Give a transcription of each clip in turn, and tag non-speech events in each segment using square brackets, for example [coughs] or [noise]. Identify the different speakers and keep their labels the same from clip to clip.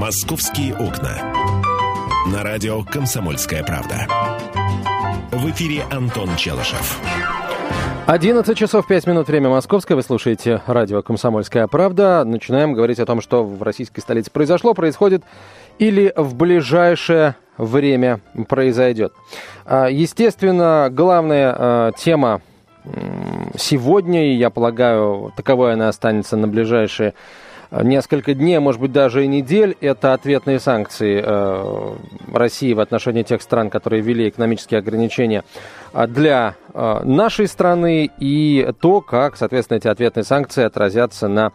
Speaker 1: «Московские окна». На радио «Комсомольская правда». В эфире Антон Челышев.
Speaker 2: 11 часов 5 минут, время московское. Вы слушаете радио «Комсомольская правда». Начинаем говорить о том, что в российской столице произошло, происходит или в ближайшее время произойдет. А, естественно, главная а, тема сегодня, и я полагаю, таковой она останется на ближайшие несколько дней, а может быть даже и недель, это ответные санкции э, России в отношении тех стран, которые ввели экономические ограничения э, для э, нашей страны. И то, как, соответственно, эти ответные санкции отразятся на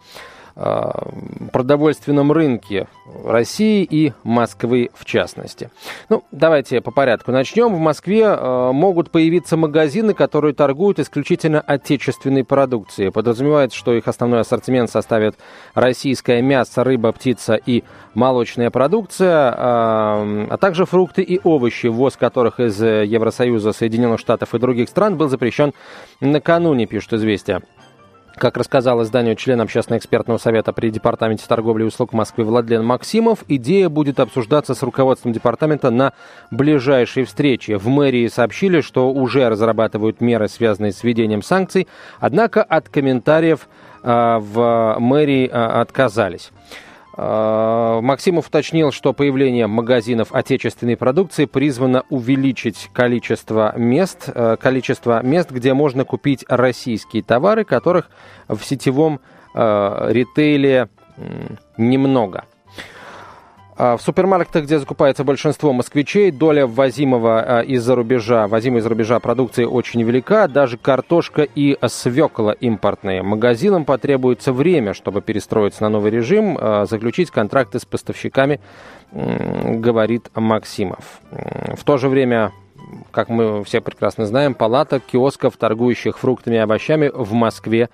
Speaker 2: продовольственном рынке России и Москвы в частности. Ну, давайте по порядку начнем. В Москве э, могут появиться магазины, которые торгуют исключительно отечественной продукцией. Подразумевается, что их основной ассортимент составит российское мясо, рыба, птица и молочная продукция, э, а также фрукты и овощи, ввоз которых из Евросоюза, Соединенных Штатов и других стран был запрещен накануне, пишут «Известия». Как рассказал изданию член Общественно-экспертного совета при Департаменте торговли и услуг Москвы Владлен Максимов, идея будет обсуждаться с руководством департамента на ближайшей встрече. В мэрии сообщили, что уже разрабатывают меры, связанные с введением санкций, однако от комментариев э, в мэрии э, отказались. Э, Максимов уточнил, что появление магазинов отечественной продукции призвано увеличить количество мест, э, количество мест, где можно купить российские товары, которых в сетевом э, ритейле немного. А, в супермаркетах, где закупается большинство москвичей, доля ввозимого а, из-за рубежа, ввозимой из-за рубежа продукции очень велика. Даже картошка и свекла импортные. Магазинам потребуется время, чтобы перестроиться на новый режим, а, заключить контракты с поставщиками, говорит Максимов. В то же время как мы все прекрасно знаем, палаток, киосков, торгующих фруктами и овощами в Москве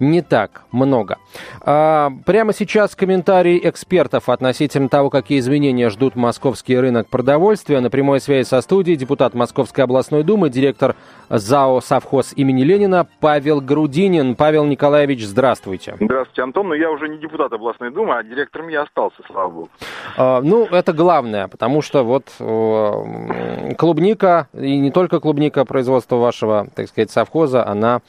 Speaker 2: не так много. А, прямо сейчас комментарии экспертов относительно того, какие изменения ждут московский рынок продовольствия. На прямой связи со студией депутат Московской областной думы, директор ЗАО «Совхоз» имени Ленина Павел Грудинин. Павел Николаевич, здравствуйте.
Speaker 3: Здравствуйте, Антон. Но я уже не депутат областной думы, а директором я остался, слава богу.
Speaker 2: А, ну, это главное, потому что вот э, клубника, и не только клубника производства вашего, так сказать, совхоза, она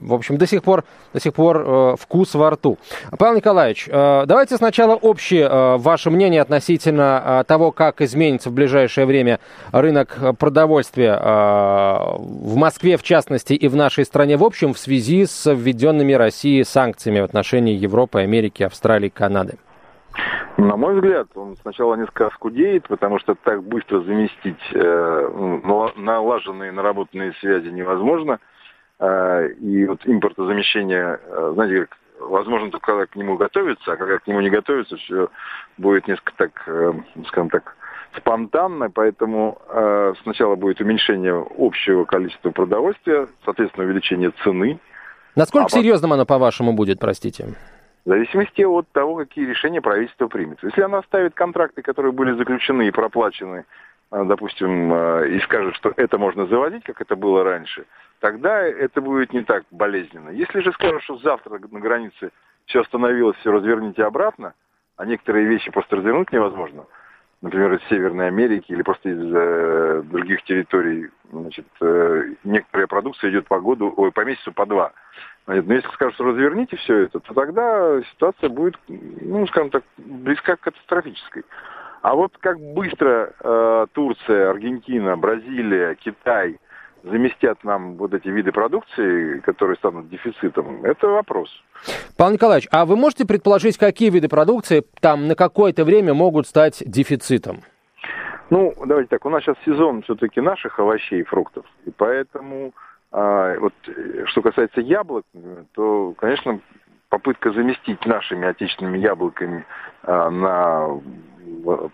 Speaker 2: в общем, до сих пор, до сих пор э, вкус во рту. Павел Николаевич, э, давайте сначала общее э, ваше мнение относительно э, того, как изменится в ближайшее время рынок продовольствия э, в Москве, в частности, и в нашей стране в общем, в связи с введенными Россией санкциями в отношении Европы, Америки, Австралии, Канады.
Speaker 3: На мой взгляд, он сначала несколько скудеет, потому что так быстро заместить э, налаженные, наработанные связи невозможно – и вот импортозамещение, а, знаете, возможно, только когда к нему готовится, а когда к нему не готовится, все будет несколько так, э, скажем так, спонтанно, поэтому э, сначала будет уменьшение общего количества продовольствия, соответственно, увеличение цены.
Speaker 2: Насколько а серьезным оно, по-вашему, будет, простите?
Speaker 3: В зависимости от того, какие решения правительство примет. Если оно оставит контракты, которые были заключены и проплачены, допустим, и скажет, что это можно заводить, как это было раньше, тогда это будет не так болезненно. Если же скажут, что завтра на границе все остановилось, все разверните обратно, а некоторые вещи просто развернуть невозможно, например, из Северной Америки или просто из э, других территорий, значит, э, некоторая продукция идет по году, ой, по месяцу по два. Но если скажут, что разверните все это, то тогда ситуация будет, ну, скажем так, близка к катастрофической. А вот как быстро э, Турция, Аргентина, Бразилия, Китай – заместят нам вот эти виды продукции, которые станут дефицитом, это вопрос.
Speaker 2: Павел Николаевич, а вы можете предположить, какие виды продукции там на какое-то время могут стать дефицитом?
Speaker 3: Ну, давайте так, у нас сейчас сезон все-таки наших овощей и фруктов, и поэтому а, вот что касается яблок, то, конечно, попытка заместить нашими отечественными яблоками а, на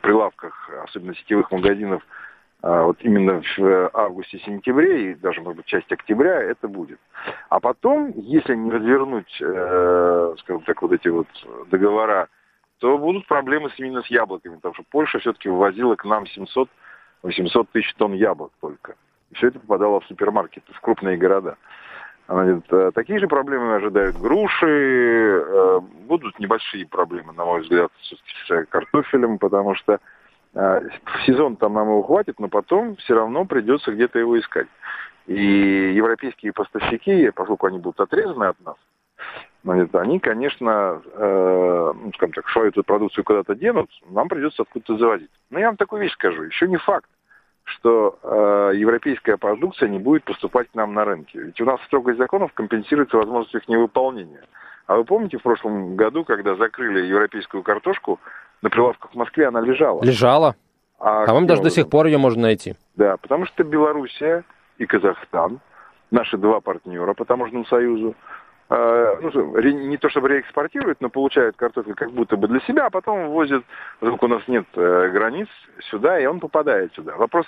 Speaker 3: прилавках, особенно сетевых магазинов, а, вот именно в августе-сентябре и даже, может быть, часть октября это будет. А потом, если не развернуть, э, скажем так, вот эти вот договора, то будут проблемы именно с яблоками, потому что Польша все-таки вывозила к нам 700-800 тысяч тонн яблок только. И все это попадало в супермаркеты, в крупные города. Значит, такие же проблемы ожидают груши, будут небольшие проблемы, на мой взгляд, с картофелем, потому что сезон там нам его хватит, но потом все равно придется где-то его искать. И европейские поставщики, поскольку они будут отрезаны от нас, они, конечно, э, ну, скажем так, свою эту продукцию куда-то денут, нам придется откуда-то заводить. Но я вам такую вещь скажу, еще не факт, что э, европейская продукция не будет поступать к нам на рынке. Ведь у нас строгость законов компенсируется возможность их невыполнения. А вы помните в прошлом году, когда закрыли европейскую картошку, на прилавках в Москве она лежала?
Speaker 2: Лежала. А, По-моему, даже до сих пор ее можно найти.
Speaker 3: Да, потому что Белоруссия и Казахстан, наши два партнера по таможенному союзу, ну, не то чтобы реэкспортируют, но получают картофель как будто бы для себя, а потом возят, вдруг у нас нет э, границ, сюда, и он попадает сюда. Вопрос,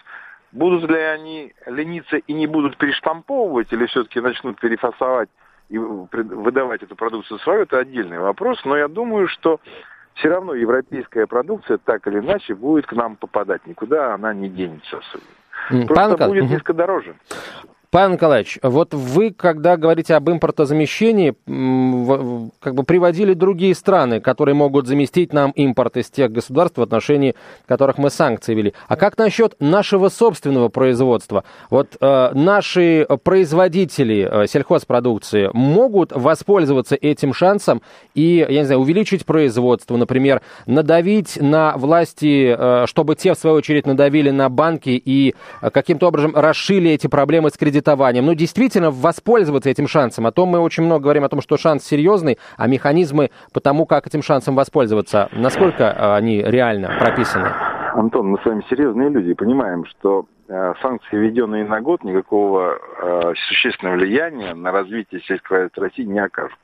Speaker 3: будут ли они лениться и не будут перештамповывать, или все-таки начнут перефасовать и выдавать эту продукцию свою, это отдельный вопрос, но я думаю, что все равно европейская продукция так или иначе будет к нам попадать, никуда она не денется особенно. Просто
Speaker 2: Панка.
Speaker 3: будет несколько дороже.
Speaker 2: Павел Николаевич, вот вы, когда говорите об импортозамещении, как бы приводили другие страны, которые могут заместить нам импорт из тех государств, в отношении которых мы санкции вели. А как насчет нашего собственного производства? Вот э, наши производители э, сельхозпродукции могут воспользоваться этим шансом и, я не знаю, увеличить производство, например, надавить на власти, э, чтобы те, в свою очередь, надавили на банки и э, каким-то образом расшили эти проблемы с кредитованием кредитованием. Ну, действительно, воспользоваться этим шансом. А то мы очень много говорим о том, что шанс серьезный, а механизмы по тому, как этим шансом воспользоваться, насколько э, они реально прописаны?
Speaker 3: Антон, мы с вами серьезные люди понимаем, что э, санкции, введенные на год, никакого э, существенного влияния на развитие сельского России не окажут.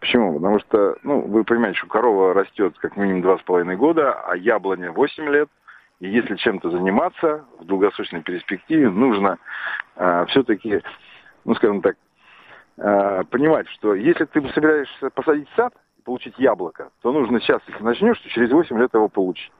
Speaker 3: Почему? Потому что, ну, вы понимаете, что корова растет как минимум два с половиной года, а яблоня 8 лет – и если чем-то заниматься в долгосрочной перспективе, нужно э, все-таки, ну скажем так, э, понимать, что если ты собираешься посадить сад и получить яблоко, то нужно сейчас, если начнешь, то через 8 лет его получить.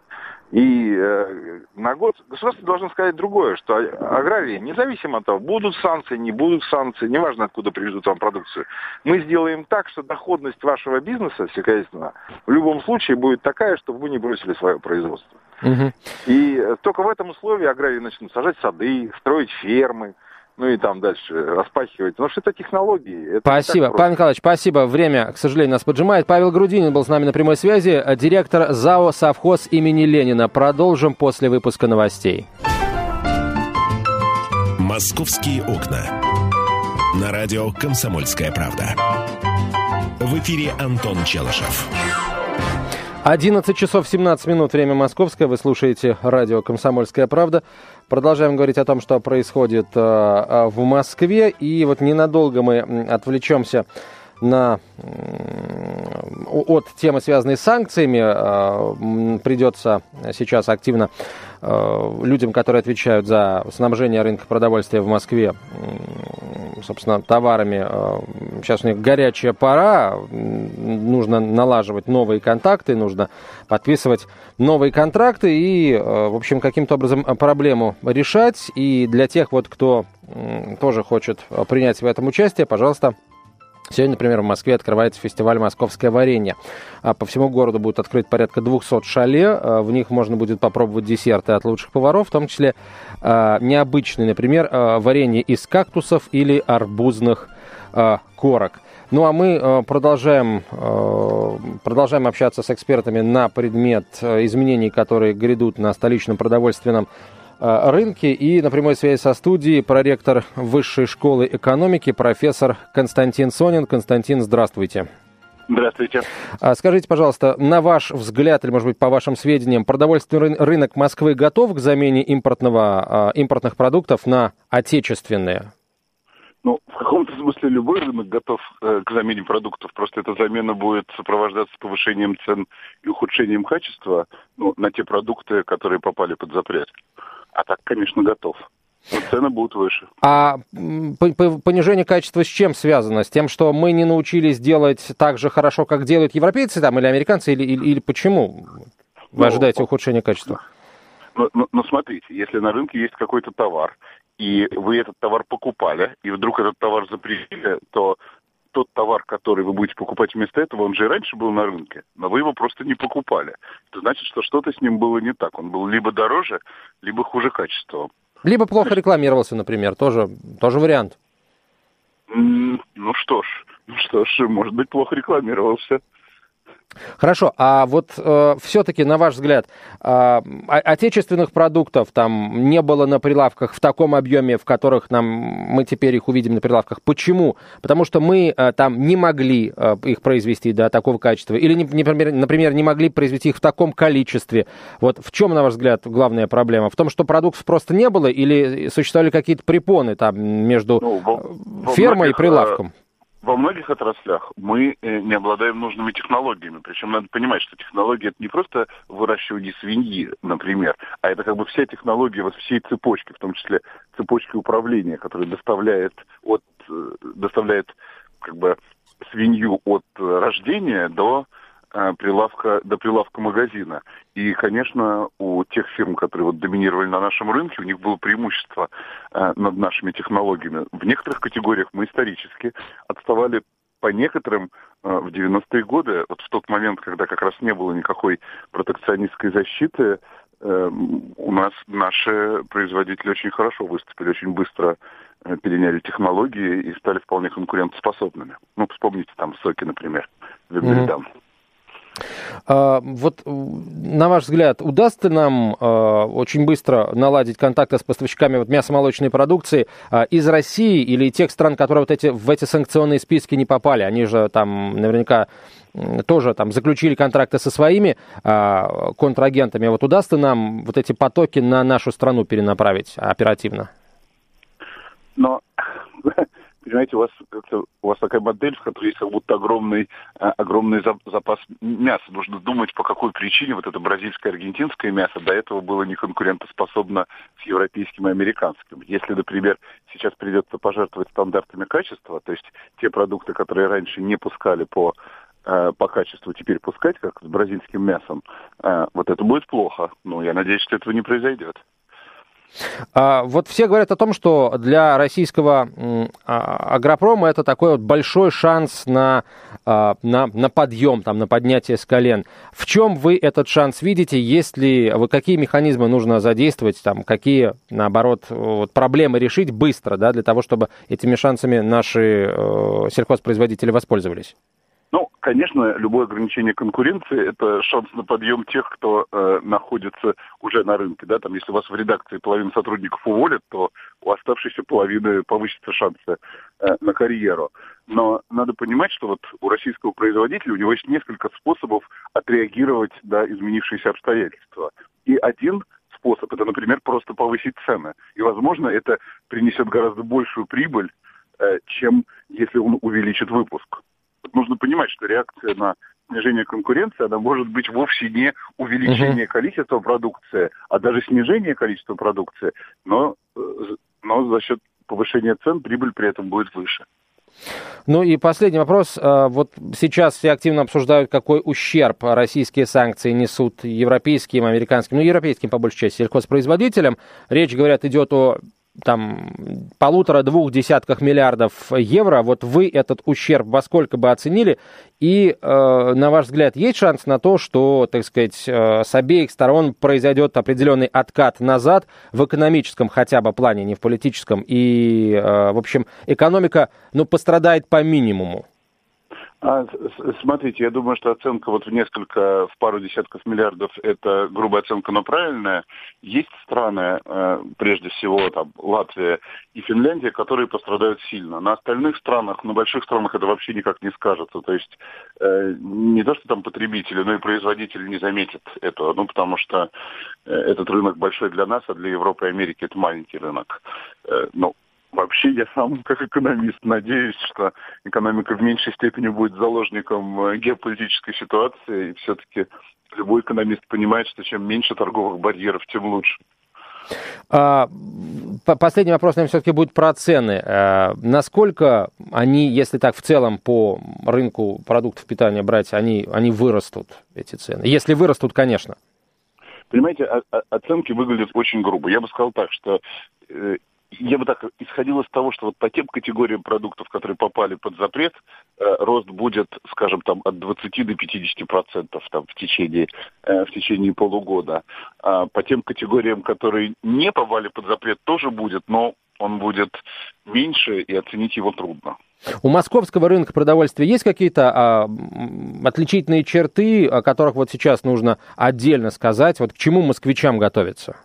Speaker 3: И э, на год государство должно сказать другое, что аграрии, независимо от того, будут санкции, не будут санкции, неважно, откуда привезут вам продукцию, мы сделаем так, что доходность вашего бизнеса сельскохозяйственного в любом случае будет такая, чтобы вы не бросили свое производство. Угу. И э, только в этом условии аграрии начнут сажать сады, строить фермы, ну и там дальше распахивать. Потому что это технологии. Это
Speaker 2: спасибо. Павел Николаевич, спасибо. Время, к сожалению, нас поджимает. Павел Грудинин был с нами на прямой связи, директор ЗАО «Совхоз» имени Ленина. Продолжим после выпуска новостей.
Speaker 1: «Московские окна». На радио «Комсомольская правда». В эфире Антон Челышев.
Speaker 2: 11 часов 17 минут, время московское. Вы слушаете радио «Комсомольская правда». Продолжаем говорить о том, что происходит э, э, в Москве. И вот ненадолго мы отвлечемся на, от темы, связанной с санкциями. Э, придется сейчас активно людям, которые отвечают за снабжение рынка продовольствия в Москве, собственно, товарами. Сейчас у них горячая пора, нужно налаживать новые контакты, нужно подписывать новые контракты и, в общем, каким-то образом проблему решать. И для тех, вот, кто тоже хочет принять в этом участие, пожалуйста, Сегодня, например, в Москве открывается фестиваль «Московское варенье». А по всему городу будет открыт порядка 200 шале. А, в них можно будет попробовать десерты от лучших поваров, в том числе а, необычные, например, варенье из кактусов или арбузных корок. Ну а мы продолжаем, продолжаем общаться с экспертами на предмет изменений, которые грядут на столичном продовольственном рынке. И на прямой связи со студией проректор Высшей школы экономики, профессор Константин Сонин. Константин, здравствуйте.
Speaker 4: Здравствуйте.
Speaker 2: А скажите, пожалуйста, на ваш взгляд, или, может быть, по вашим сведениям, продовольственный рынок Москвы готов к замене импортного, а, импортных продуктов на отечественные?
Speaker 4: Ну, в каком-то смысле любой рынок готов э, к замене продуктов. Просто эта замена будет сопровождаться повышением цен и ухудшением качества ну, на те продукты, которые попали под запрет. А так, конечно, готов. Но цены будут выше.
Speaker 2: А понижение качества с чем связано? С тем, что мы не научились делать так же хорошо, как делают европейцы там, или американцы, или, или, или почему вы ну, ожидаете ухудшения качества?
Speaker 4: Но, но, но смотрите, если на рынке есть какой-то товар, и вы этот товар покупали, и вдруг этот товар запретили, то тот товар, который вы будете покупать вместо этого, он же и раньше был на рынке, но вы его просто не покупали. Это значит, что что-то с ним было не так. Он был либо дороже, либо хуже качеством.
Speaker 2: Либо плохо рекламировался, например, тоже, тоже вариант.
Speaker 4: Ну что ж, ну что ж, может быть, плохо рекламировался.
Speaker 2: Хорошо, а вот э, все-таки, на ваш взгляд, э, отечественных продуктов там не было на прилавках в таком объеме, в которых нам, мы теперь их увидим на прилавках. Почему? Потому что мы э, там не могли э, их произвести до такого качества, или, не, например, например, не могли произвести их в таком количестве. Вот в чем, на ваш взгляд, главная проблема? В том, что продуктов просто не было, или существовали какие-то препоны там между ну, во, фермой во и прилавком?
Speaker 4: Во многих отраслях мы э, не обладаем нужными технологиями. Причем надо понимать, что технология это не просто выращивание свиньи, например, а это как бы вся технология вот всей цепочки, в том числе цепочки управления, которая доставляет от э, доставляет как бы свинью от рождения до Э, прилавка, до прилавка магазина. И, конечно, у тех фирм, которые вот доминировали на нашем рынке, у них было преимущество э, над нашими технологиями. В некоторых категориях мы исторически отставали по некоторым э, в 90-е годы, вот в тот момент, когда как раз не было никакой протекционистской защиты, э, у нас наши производители очень хорошо выступили, очень быстро э, переняли технологии и стали вполне конкурентоспособными. Ну, вспомните там соки, например, Вибельдам. Mm-hmm.
Speaker 2: А, вот, на ваш взгляд, удастся нам а, очень быстро наладить контакты с поставщиками вот, мясомолочной продукции а, из России или тех стран, которые вот эти, в эти санкционные списки не попали? Они же там наверняка тоже там заключили контракты со своими контрагентами. Вот удастся нам вот эти потоки на нашу страну перенаправить оперативно?
Speaker 4: Но [laughs] понимаете, у вас у вас такая модель, в которой есть как будто огромный, а, огромный запас мяса. Нужно думать, по какой причине вот это бразильское, аргентинское мясо до этого было не конкурентоспособно с европейским и американским. Если, например, сейчас придется пожертвовать стандартами качества, то есть те продукты, которые раньше не пускали по а, по качеству теперь пускать, как с бразильским мясом, а, вот это будет плохо. Но я надеюсь, что этого не произойдет.
Speaker 2: А, вот все говорят о том, что для российского а, агропрома это такой вот большой шанс на, а, на, на подъем, там, на поднятие с колен. В чем вы этот шанс видите? Есть ли, какие механизмы нужно задействовать, там, какие, наоборот, вот, проблемы решить быстро, да, для того, чтобы этими шансами наши э, сельхозпроизводители воспользовались?
Speaker 4: Ну, конечно, любое ограничение конкуренции – это шанс на подъем тех, кто э, находится уже на рынке. Да? Там, если у вас в редакции половина сотрудников уволят, то у оставшейся половины повысятся шансы э, на карьеру. Но надо понимать, что вот у российского производителя у него есть несколько способов отреагировать на изменившиеся обстоятельства. И один способ – это, например, просто повысить цены. И, возможно, это принесет гораздо большую прибыль, э, чем если он увеличит выпуск нужно понимать, что реакция на снижение конкуренции, она может быть вовсе не увеличение uh-huh. количества продукции, а даже снижение количества продукции, но, э, но за счет повышения цен прибыль при этом будет выше.
Speaker 2: Ну и последний вопрос. А, вот сейчас все активно обсуждают, какой ущерб российские санкции несут европейским, американским, ну европейским по большей части сельхозпроизводителям. Речь, говорят, идет о там полутора-двух десятках миллиардов евро, вот вы этот ущерб во сколько бы оценили? И, э, на ваш взгляд, есть шанс на то, что, так сказать, э, с обеих сторон произойдет определенный откат назад в экономическом хотя бы плане, не в политическом, и, э, в общем, экономика, ну, пострадает по минимуму?
Speaker 4: А, смотрите, я думаю, что оценка вот в несколько, в пару десятков миллиардов – это грубая оценка, но правильная. Есть страны, э, прежде всего там Латвия и Финляндия, которые пострадают сильно. На остальных странах, на больших странах это вообще никак не скажется. То есть э, не то, что там потребители, но и производители не заметят этого. Ну, потому что э, этот рынок большой для нас, а для Европы и Америки это маленький рынок. Ну, Вообще я сам, [laughs] как экономист, надеюсь, что экономика в меньшей степени будет заложником э, геополитической ситуации, и все-таки любой экономист понимает, что чем меньше торговых барьеров, тем лучше.
Speaker 2: А, последний вопрос, наверное, все-таки будет про цены. А, насколько они, если так в целом по рынку продуктов питания брать, они, они вырастут, эти цены? Если вырастут, конечно.
Speaker 4: Понимаете, оценки выглядят очень грубо. Я бы сказал так, что э, я бы так исходил из того, что вот по тем категориям продуктов, которые попали под запрет, э, рост будет, скажем, там от 20 до 50 процентов там, в, течение, э, в течение полугода. А по тем категориям, которые не попали под запрет, тоже будет, но он будет меньше, и оценить его трудно.
Speaker 2: У московского рынка продовольствия есть какие-то а, отличительные черты, о которых вот сейчас нужно отдельно сказать? Вот к чему москвичам готовиться?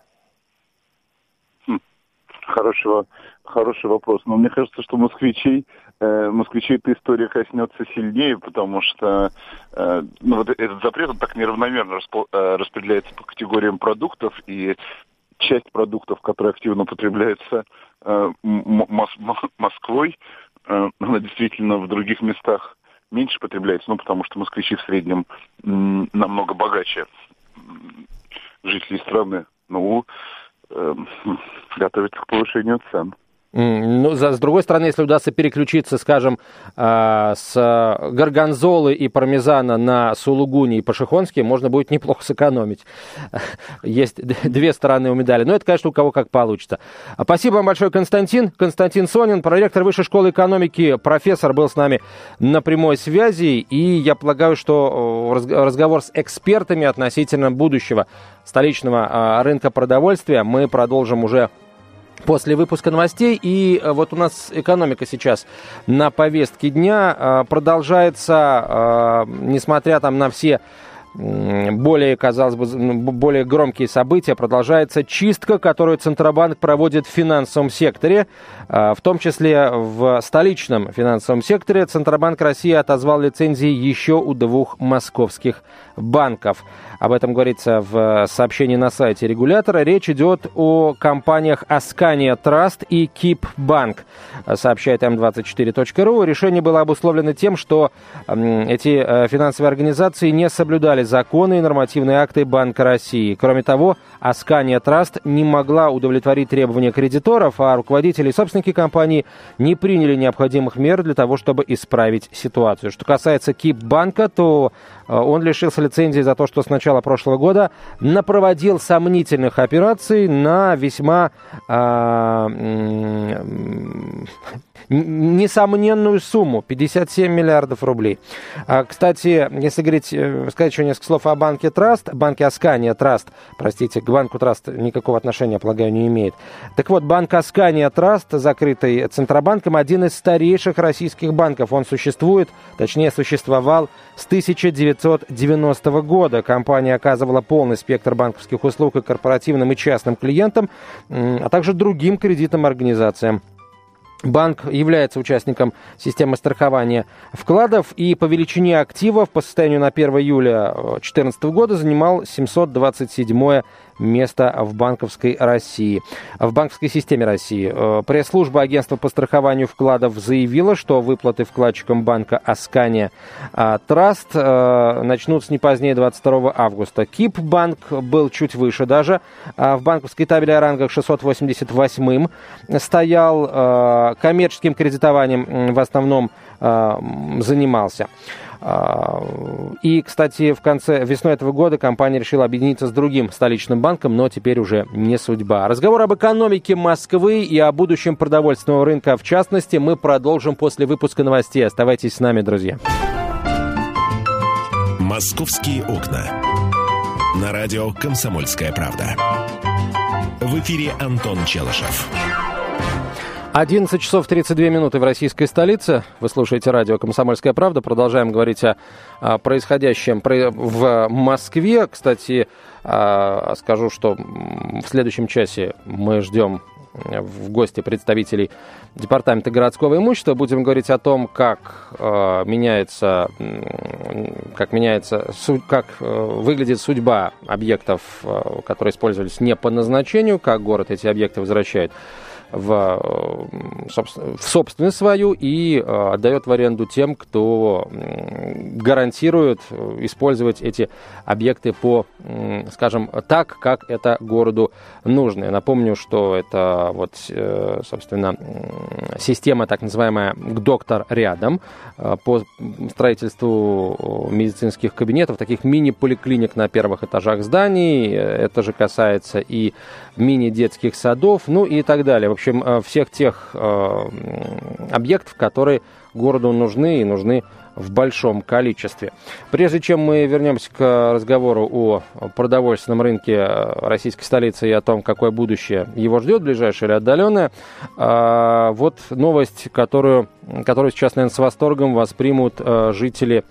Speaker 4: Хорошего, хороший вопрос. Но мне кажется, что москвичей, э, москвичей эта история коснется сильнее, потому что э, ну, вот этот запрет он так неравномерно распо, э, распределяется по категориям продуктов, и часть продуктов, которые активно потребляются э, Москвой, э, она действительно в других местах меньше потребляется, ну, потому что москвичи в среднем намного богаче жителей страны. Ну, [laughs] э, готовится к повышению цен.
Speaker 2: Ну, за, с другой стороны, если удастся переключиться, скажем, э, с горгонзолы и пармезана на сулугуни и пашихонские, можно будет неплохо сэкономить. Есть две стороны у медали. Но это, конечно, у кого как получится. Спасибо вам большое, Константин. Константин Сонин, проректор Высшей школы экономики, профессор, был с нами на прямой связи. И я полагаю, что разговор с экспертами относительно будущего столичного а, рынка продовольствия мы продолжим уже после выпуска новостей. И э, вот у нас экономика сейчас на повестке дня э, продолжается, э, несмотря там на все более, казалось бы, более громкие события. Продолжается чистка, которую Центробанк проводит в финансовом секторе, в том числе в столичном финансовом секторе. Центробанк России отозвал лицензии еще у двух московских банков. Об этом говорится в сообщении на сайте регулятора. Речь идет о компаниях Аскания Траст и Кип Банк, сообщает М24.ру. Решение было обусловлено тем, что эти э, финансовые организации не соблюдали законы и нормативные акты Банка России. Кроме того, Аскания Траст не могла удовлетворить требования кредиторов, а руководители и собственники компании не приняли необходимых мер для того, чтобы исправить ситуацию. Что касается Кип Банка, то э, он лишился лицензии за то, что сначала начала прошлого года напроводил сомнительных операций на весьма э, несомненную сумму 57 миллиардов рублей. А, кстати, если говорить, э, сказать еще несколько слов о банке Траст, банке Аскания Траст, простите, банку Траст никакого отношения, полагаю, не имеет. Так вот, банк Аскания Траст, закрытый Центробанком, один из старейших российских банков. Он существует, точнее, существовал с 1990 года. Компания оказывала полный спектр банковских услуг и корпоративным и частным клиентам, а также другим кредитным организациям. Банк является участником системы страхования вкладов и по величине активов по состоянию на 1 июля 2014 года занимал 727 место в банковской России, в банковской системе России. Э, пресс-служба агентства по страхованию вкладов заявила, что выплаты вкладчикам банка Аскания Траст э, начнутся не позднее 22 августа. КИП банк был чуть выше даже. В банковской табеле о рангах 688 стоял э, коммерческим кредитованием в основном занимался. А, и, кстати, в конце весной этого года компания решила объединиться с другим столичным банком, но теперь уже не судьба. Разговор об экономике Москвы и о будущем продовольственного рынка в частности мы продолжим после выпуска новостей. Оставайтесь с нами, друзья.
Speaker 1: «Московские окна». На радио «Комсомольская правда». В эфире Антон Челышев.
Speaker 2: 11 часов 32 минуты в российской столице. Вы слушаете радио «Комсомольская правда». Продолжаем говорить о, о происходящем в Москве. Кстати, а, скажу, что в следующем часе мы ждем в гости представителей Департамента городского имущества. Будем говорить о том, как э, меняется, как меняется, как э, выглядит судьба объектов, э, которые использовались не по назначению, как город эти объекты возвращает в, в собственность свою и э, отдает в аренду тем, кто гарантирует э, использовать эти объекты по, скажем, так, как это городу нужно. Я напомню, что это вот, э, собственно, система так называемая «Доктор рядом» по строительству медицинских кабинетов, таких мини-поликлиник на первых этажах зданий. Это же касается и мини-детских садов, ну и так далее общем, э, всех тех объектов, которые городу нужны и нужны в большом количестве. Прежде чем мы вернемся к разговору о продовольственном рынке российской столицы и о том, какое будущее его ждет, ближайшее или отдаленное, вот новость, которую, которую сейчас, наверное, с восторгом воспримут жители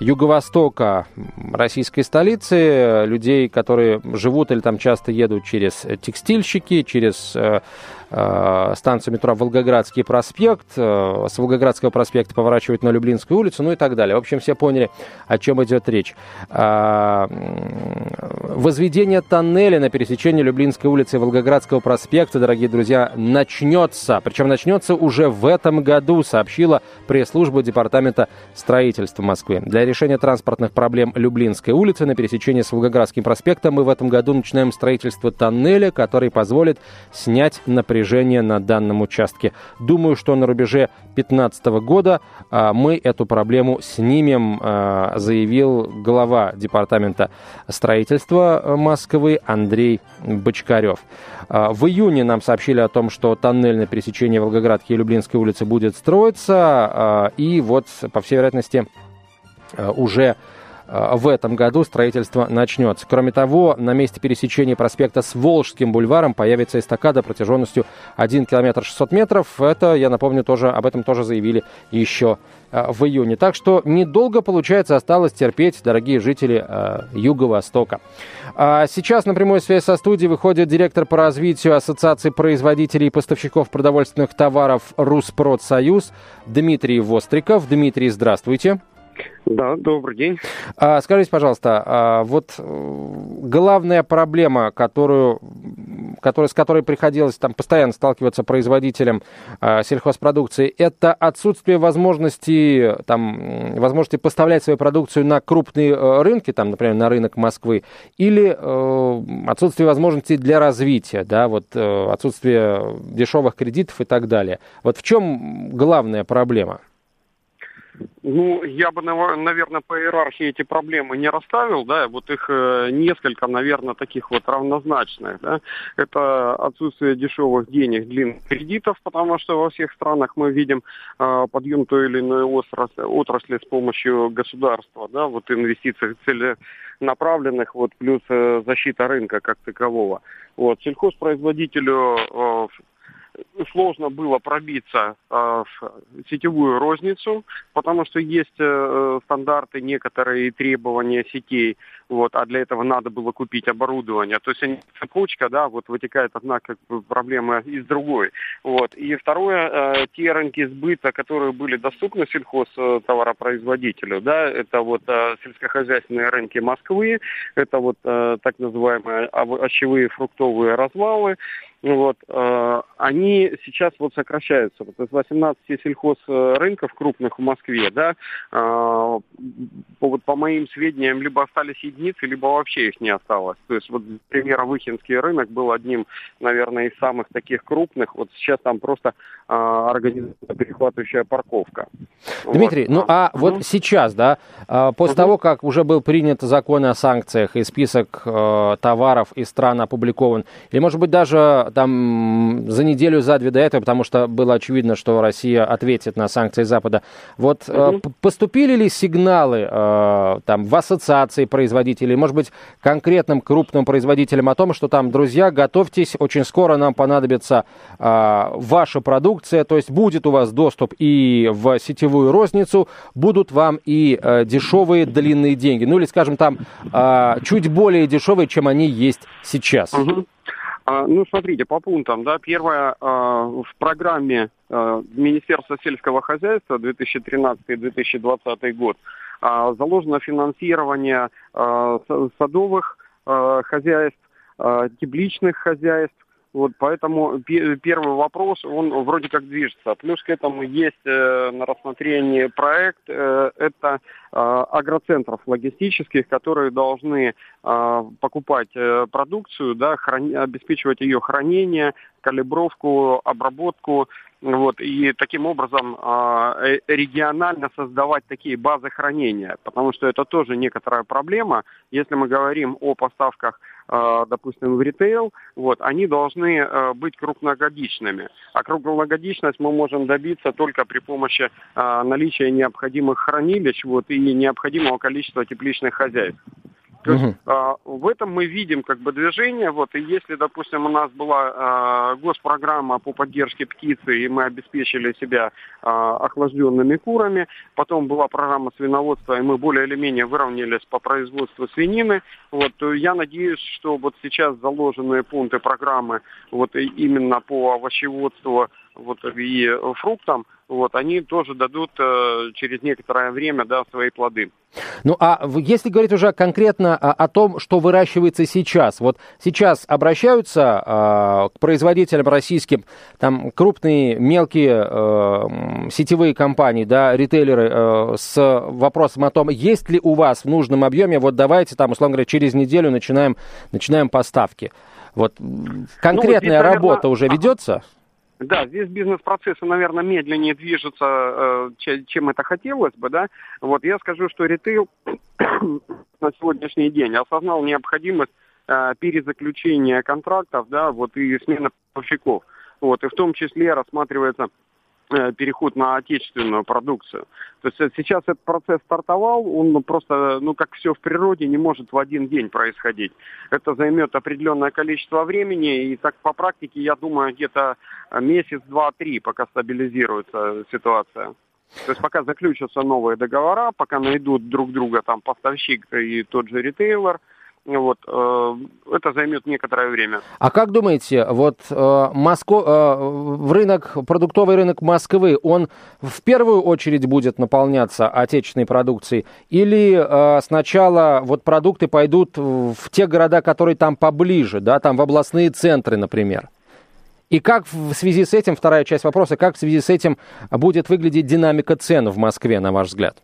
Speaker 2: юго-востока российской столицы, людей, которые живут или там часто едут через текстильщики, через э, Э, станцию метро Волгоградский проспект, э, с Волгоградского проспекта поворачивать на Люблинскую улицу, ну и так далее. В общем, все поняли, о чем идет речь. А, возведение тоннеля на пересечении Люблинской улицы и Волгоградского проспекта, дорогие друзья, начнется. Причем начнется уже в этом году, сообщила пресс-служба Департамента строительства Москвы. Для решения транспортных проблем Люблинской улицы на пересечении с Волгоградским проспектом мы в этом году начинаем строительство тоннеля, который позволит снять напряжение движения на данном участке. Думаю, что на рубеже 2015 года а, мы эту проблему снимем, а, заявил глава Департамента строительства Москвы Андрей Бочкарев. А, в июне нам сообщили о том, что тоннель на пересечении Волгоградки и Люблинской улицы будет строиться, и вот, по всей вероятности, уже Э, в этом году строительство начнется. Кроме того, на месте пересечения проспекта с Волжским бульваром появится эстакада протяженностью 1 километр 600 метров. Это, я напомню, тоже об этом тоже заявили еще э, в июне. Так что недолго, получается, осталось терпеть, дорогие жители э, Юго-Востока. А сейчас на прямую связь со студией выходит директор по развитию Ассоциации производителей и поставщиков продовольственных товаров Руспродсоюз Дмитрий Востриков. Дмитрий, здравствуйте.
Speaker 5: Да, добрый день.
Speaker 2: А, скажите, пожалуйста, а вот э, главная проблема, которую, которая, с которой приходилось там постоянно сталкиваться производителям а, сельхозпродукции, это отсутствие возможности, там, возможности поставлять свою продукцию на крупные э, рынки, там, например, на рынок Москвы, или э, отсутствие возможностей для развития, да, вот э, отсутствие дешевых кредитов и так далее. Вот в чем главная проблема?
Speaker 5: Ну, я бы, наверное, по иерархии эти проблемы не расставил, да, вот их э, несколько, наверное, таких вот равнозначных, да. Это отсутствие дешевых денег, длинных кредитов, потому что во всех странах мы видим э, подъем той или иной отрасли, отрасли с помощью государства, да, вот инвестиций целенаправленных, вот плюс э, защита рынка как такового. Вот, сельхозпроизводителю сложно было пробиться э, в сетевую розницу, потому что есть э, стандарты, некоторые требования сетей, вот, а для этого надо было купить оборудование. То есть цепочка, да, вот вытекает одна как бы проблема из другой. Вот. И второе, э, те рынки сбыта, которые были доступны сельхозтоваропроизводителю, да, это вот сельскохозяйственные рынки Москвы, это вот так называемые овощевые фруктовые развалы, вот, э, они сейчас вот сокращаются. Вот из 18 сельхозрынков крупных в Москве, да, э, по, вот по моим сведениям, либо остались единицы, либо вообще их не осталось. То есть, вот, например, Выхинский рынок был одним, наверное, из самых таких крупных. Вот сейчас там просто э, организуется перехватывающая парковка.
Speaker 2: Дмитрий, вот. ну а mm вот сейчас, да, э, после mm того, как уже был принят закон о санкциях и список э, товаров из стран опубликован, или, может быть, даже там за неделю, за две до этого, потому что было очевидно, что Россия ответит на санкции Запада. Вот угу. поступили ли сигналы э, там в ассоциации производителей, может быть, конкретным крупным производителям о том, что там, друзья, готовьтесь, очень скоро нам понадобится э, ваша продукция, то есть будет у вас доступ и в сетевую розницу, будут вам и дешевые длинные деньги, ну или, скажем, там чуть более дешевые, чем они есть сейчас.
Speaker 5: Угу. А, ну, смотрите, по пунктам, да, первое, а, в программе а, Министерства сельского хозяйства 2013-2020 год заложено финансирование садовых хозяйств, тепличных хозяйств, вот поэтому первый вопрос, он вроде как движется. Плюс к этому есть э, на рассмотрении проект, э, это э, агроцентров логистических, которые должны э, покупать э, продукцию, да, храни, обеспечивать ее хранение, калибровку, обработку вот, и таким образом э, регионально создавать такие базы хранения, потому что это тоже некоторая проблема. Если мы говорим о поставках, э, допустим, в ритейл, вот, они должны э, быть крупногодичными. А круглогодичность мы можем добиться только при помощи э, наличия необходимых хранилищ вот, и необходимого количества тепличных хозяйств. Угу. а, в этом мы видим как бы движение. Вот, и если, допустим, у нас была а, госпрограмма по поддержке птицы, и мы обеспечили себя а, охлажденными курами, потом была программа свиноводства, и мы более или менее выровнялись по производству свинины, вот, то я надеюсь, что вот сейчас заложенные пункты программы вот именно по овощеводству вот, и фруктам, вот, они тоже дадут э, через некоторое время да, свои плоды.
Speaker 2: Ну а если говорить уже конкретно о, о том, что выращивается сейчас, вот сейчас обращаются э, к производителям российским, там крупные, мелкие э, сетевые компании, да, ритейлеры э, с вопросом о том, есть ли у вас в нужном объеме, вот давайте там, условно говоря, через неделю начинаем, начинаем поставки. Вот ну, конкретная ну, здесь, работа наверное... уже ведется?
Speaker 5: Да, здесь бизнес-процессы, наверное, медленнее движутся, э, чем это хотелось бы, да. Вот я скажу, что ритейл [coughs] на сегодняшний день осознал необходимость э, перезаключения контрактов, да, вот и смены поставщиков. Вот, и в том числе рассматривается переход на отечественную продукцию. То есть э, сейчас этот процесс стартовал, он просто, ну как все в природе, не может в один день происходить. Это займет определенное количество времени, и так по практике, я думаю, где-то месяц, два, три, пока стабилизируется ситуация. То есть пока заключатся новые договора, пока найдут друг друга там поставщик и тот же ритейлер – вот, э, это займет некоторое время.
Speaker 2: А как думаете, вот э, Моско... э, рынок, продуктовый рынок Москвы, он в первую очередь будет наполняться отечественной продукцией? Или сначала вот продукты пойдут в те города, которые там поближе, да, там в областные центры, например? И как в связи с этим, вторая часть вопроса, как в связи с этим будет выглядеть динамика цен в Москве, на ваш взгляд?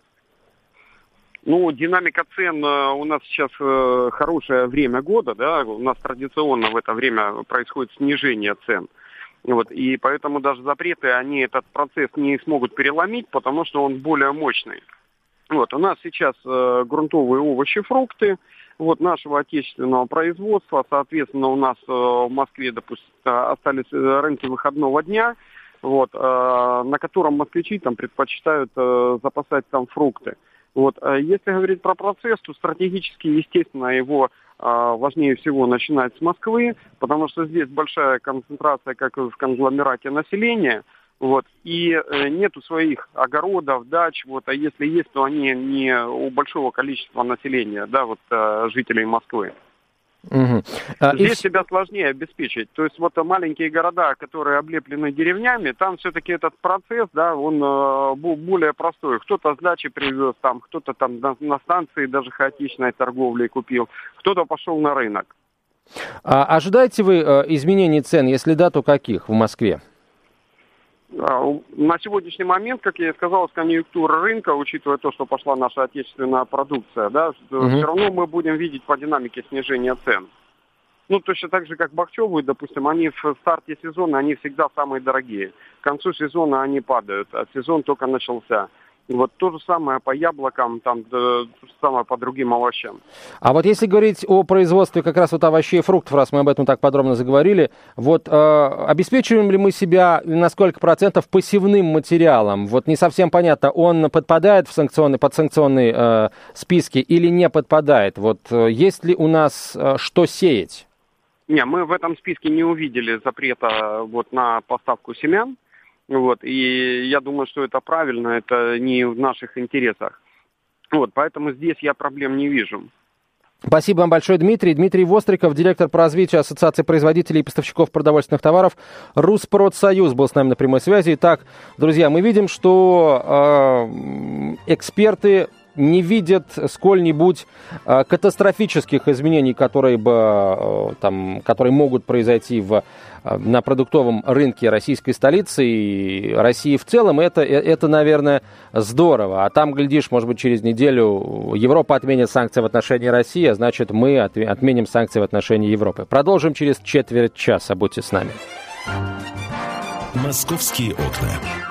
Speaker 5: Ну, динамика цен э, у нас сейчас э, хорошее время года, да, у нас традиционно в это время происходит снижение цен. Вот, и поэтому даже запреты, они этот процесс не смогут переломить, потому что он более мощный. Вот, у нас сейчас э, грунтовые овощи, фрукты, вот, нашего отечественного производства. Соответственно, у нас э, в Москве, допустим, остались э, рынки выходного дня, вот, э, на котором москвичи там предпочитают э, запасать там фрукты. Вот. А если говорить про процесс, то стратегически, естественно, его а, важнее всего начинать с Москвы, потому что здесь большая концентрация, как в конгломерате населения, вот, и э, нету своих огородов, дач, вот, а если есть, то они не у большого количества населения, да, вот, э, жителей Москвы. Угу. А, Здесь и... себя сложнее обеспечить. То есть вот маленькие города, которые облеплены деревнями, там все-таки этот процесс, да, он э, более простой. Кто-то с дачи привез, там, кто-то там на, на станции даже хаотичной торговли купил, кто-то пошел на рынок.
Speaker 2: А ожидаете вы э, изменений цен? Если да, то каких в Москве?
Speaker 5: А, на сегодняшний момент, как я и сказал, с конъюнктуры рынка, учитывая то, что пошла наша отечественная продукция, да, угу. все равно мы будем видеть по динамике снижения цен. Ну, точно так же, как бахчевые, допустим, они в старте сезона, они всегда самые дорогие. К концу сезона они падают, а сезон только начался. Вот то же самое по яблокам, там, то же самое по другим овощам.
Speaker 2: А вот если говорить о производстве как раз вот овощей и фруктов, раз мы об этом так подробно заговорили, вот э, обеспечиваем ли мы себя на сколько процентов посевным материалом? Вот не совсем понятно, он подпадает в санкционные, под санкционные э, списки или не подпадает? Вот э, есть ли у нас э, что сеять?
Speaker 5: Не, мы в этом списке не увидели запрета вот на поставку семян. Вот, и я думаю, что это правильно, это не в наших интересах. Вот, поэтому здесь я проблем не вижу.
Speaker 2: Спасибо вам большое, Дмитрий. Дмитрий Востриков, директор по развитию Ассоциации производителей и поставщиков продовольственных товаров Руспродсоюз был с нами на прямой связи. Итак, друзья, мы видим, что э, эксперты не видят сколь-нибудь э, катастрофических изменений, которые, бы, э, там, которые могут произойти в, э, на продуктовом рынке российской столицы и России в целом, это, это, наверное, здорово. А там, глядишь, может быть, через неделю Европа отменит санкции в отношении России, а значит, мы отменим санкции в отношении Европы. Продолжим через четверть часа. Будьте с нами.
Speaker 1: «Московские окна».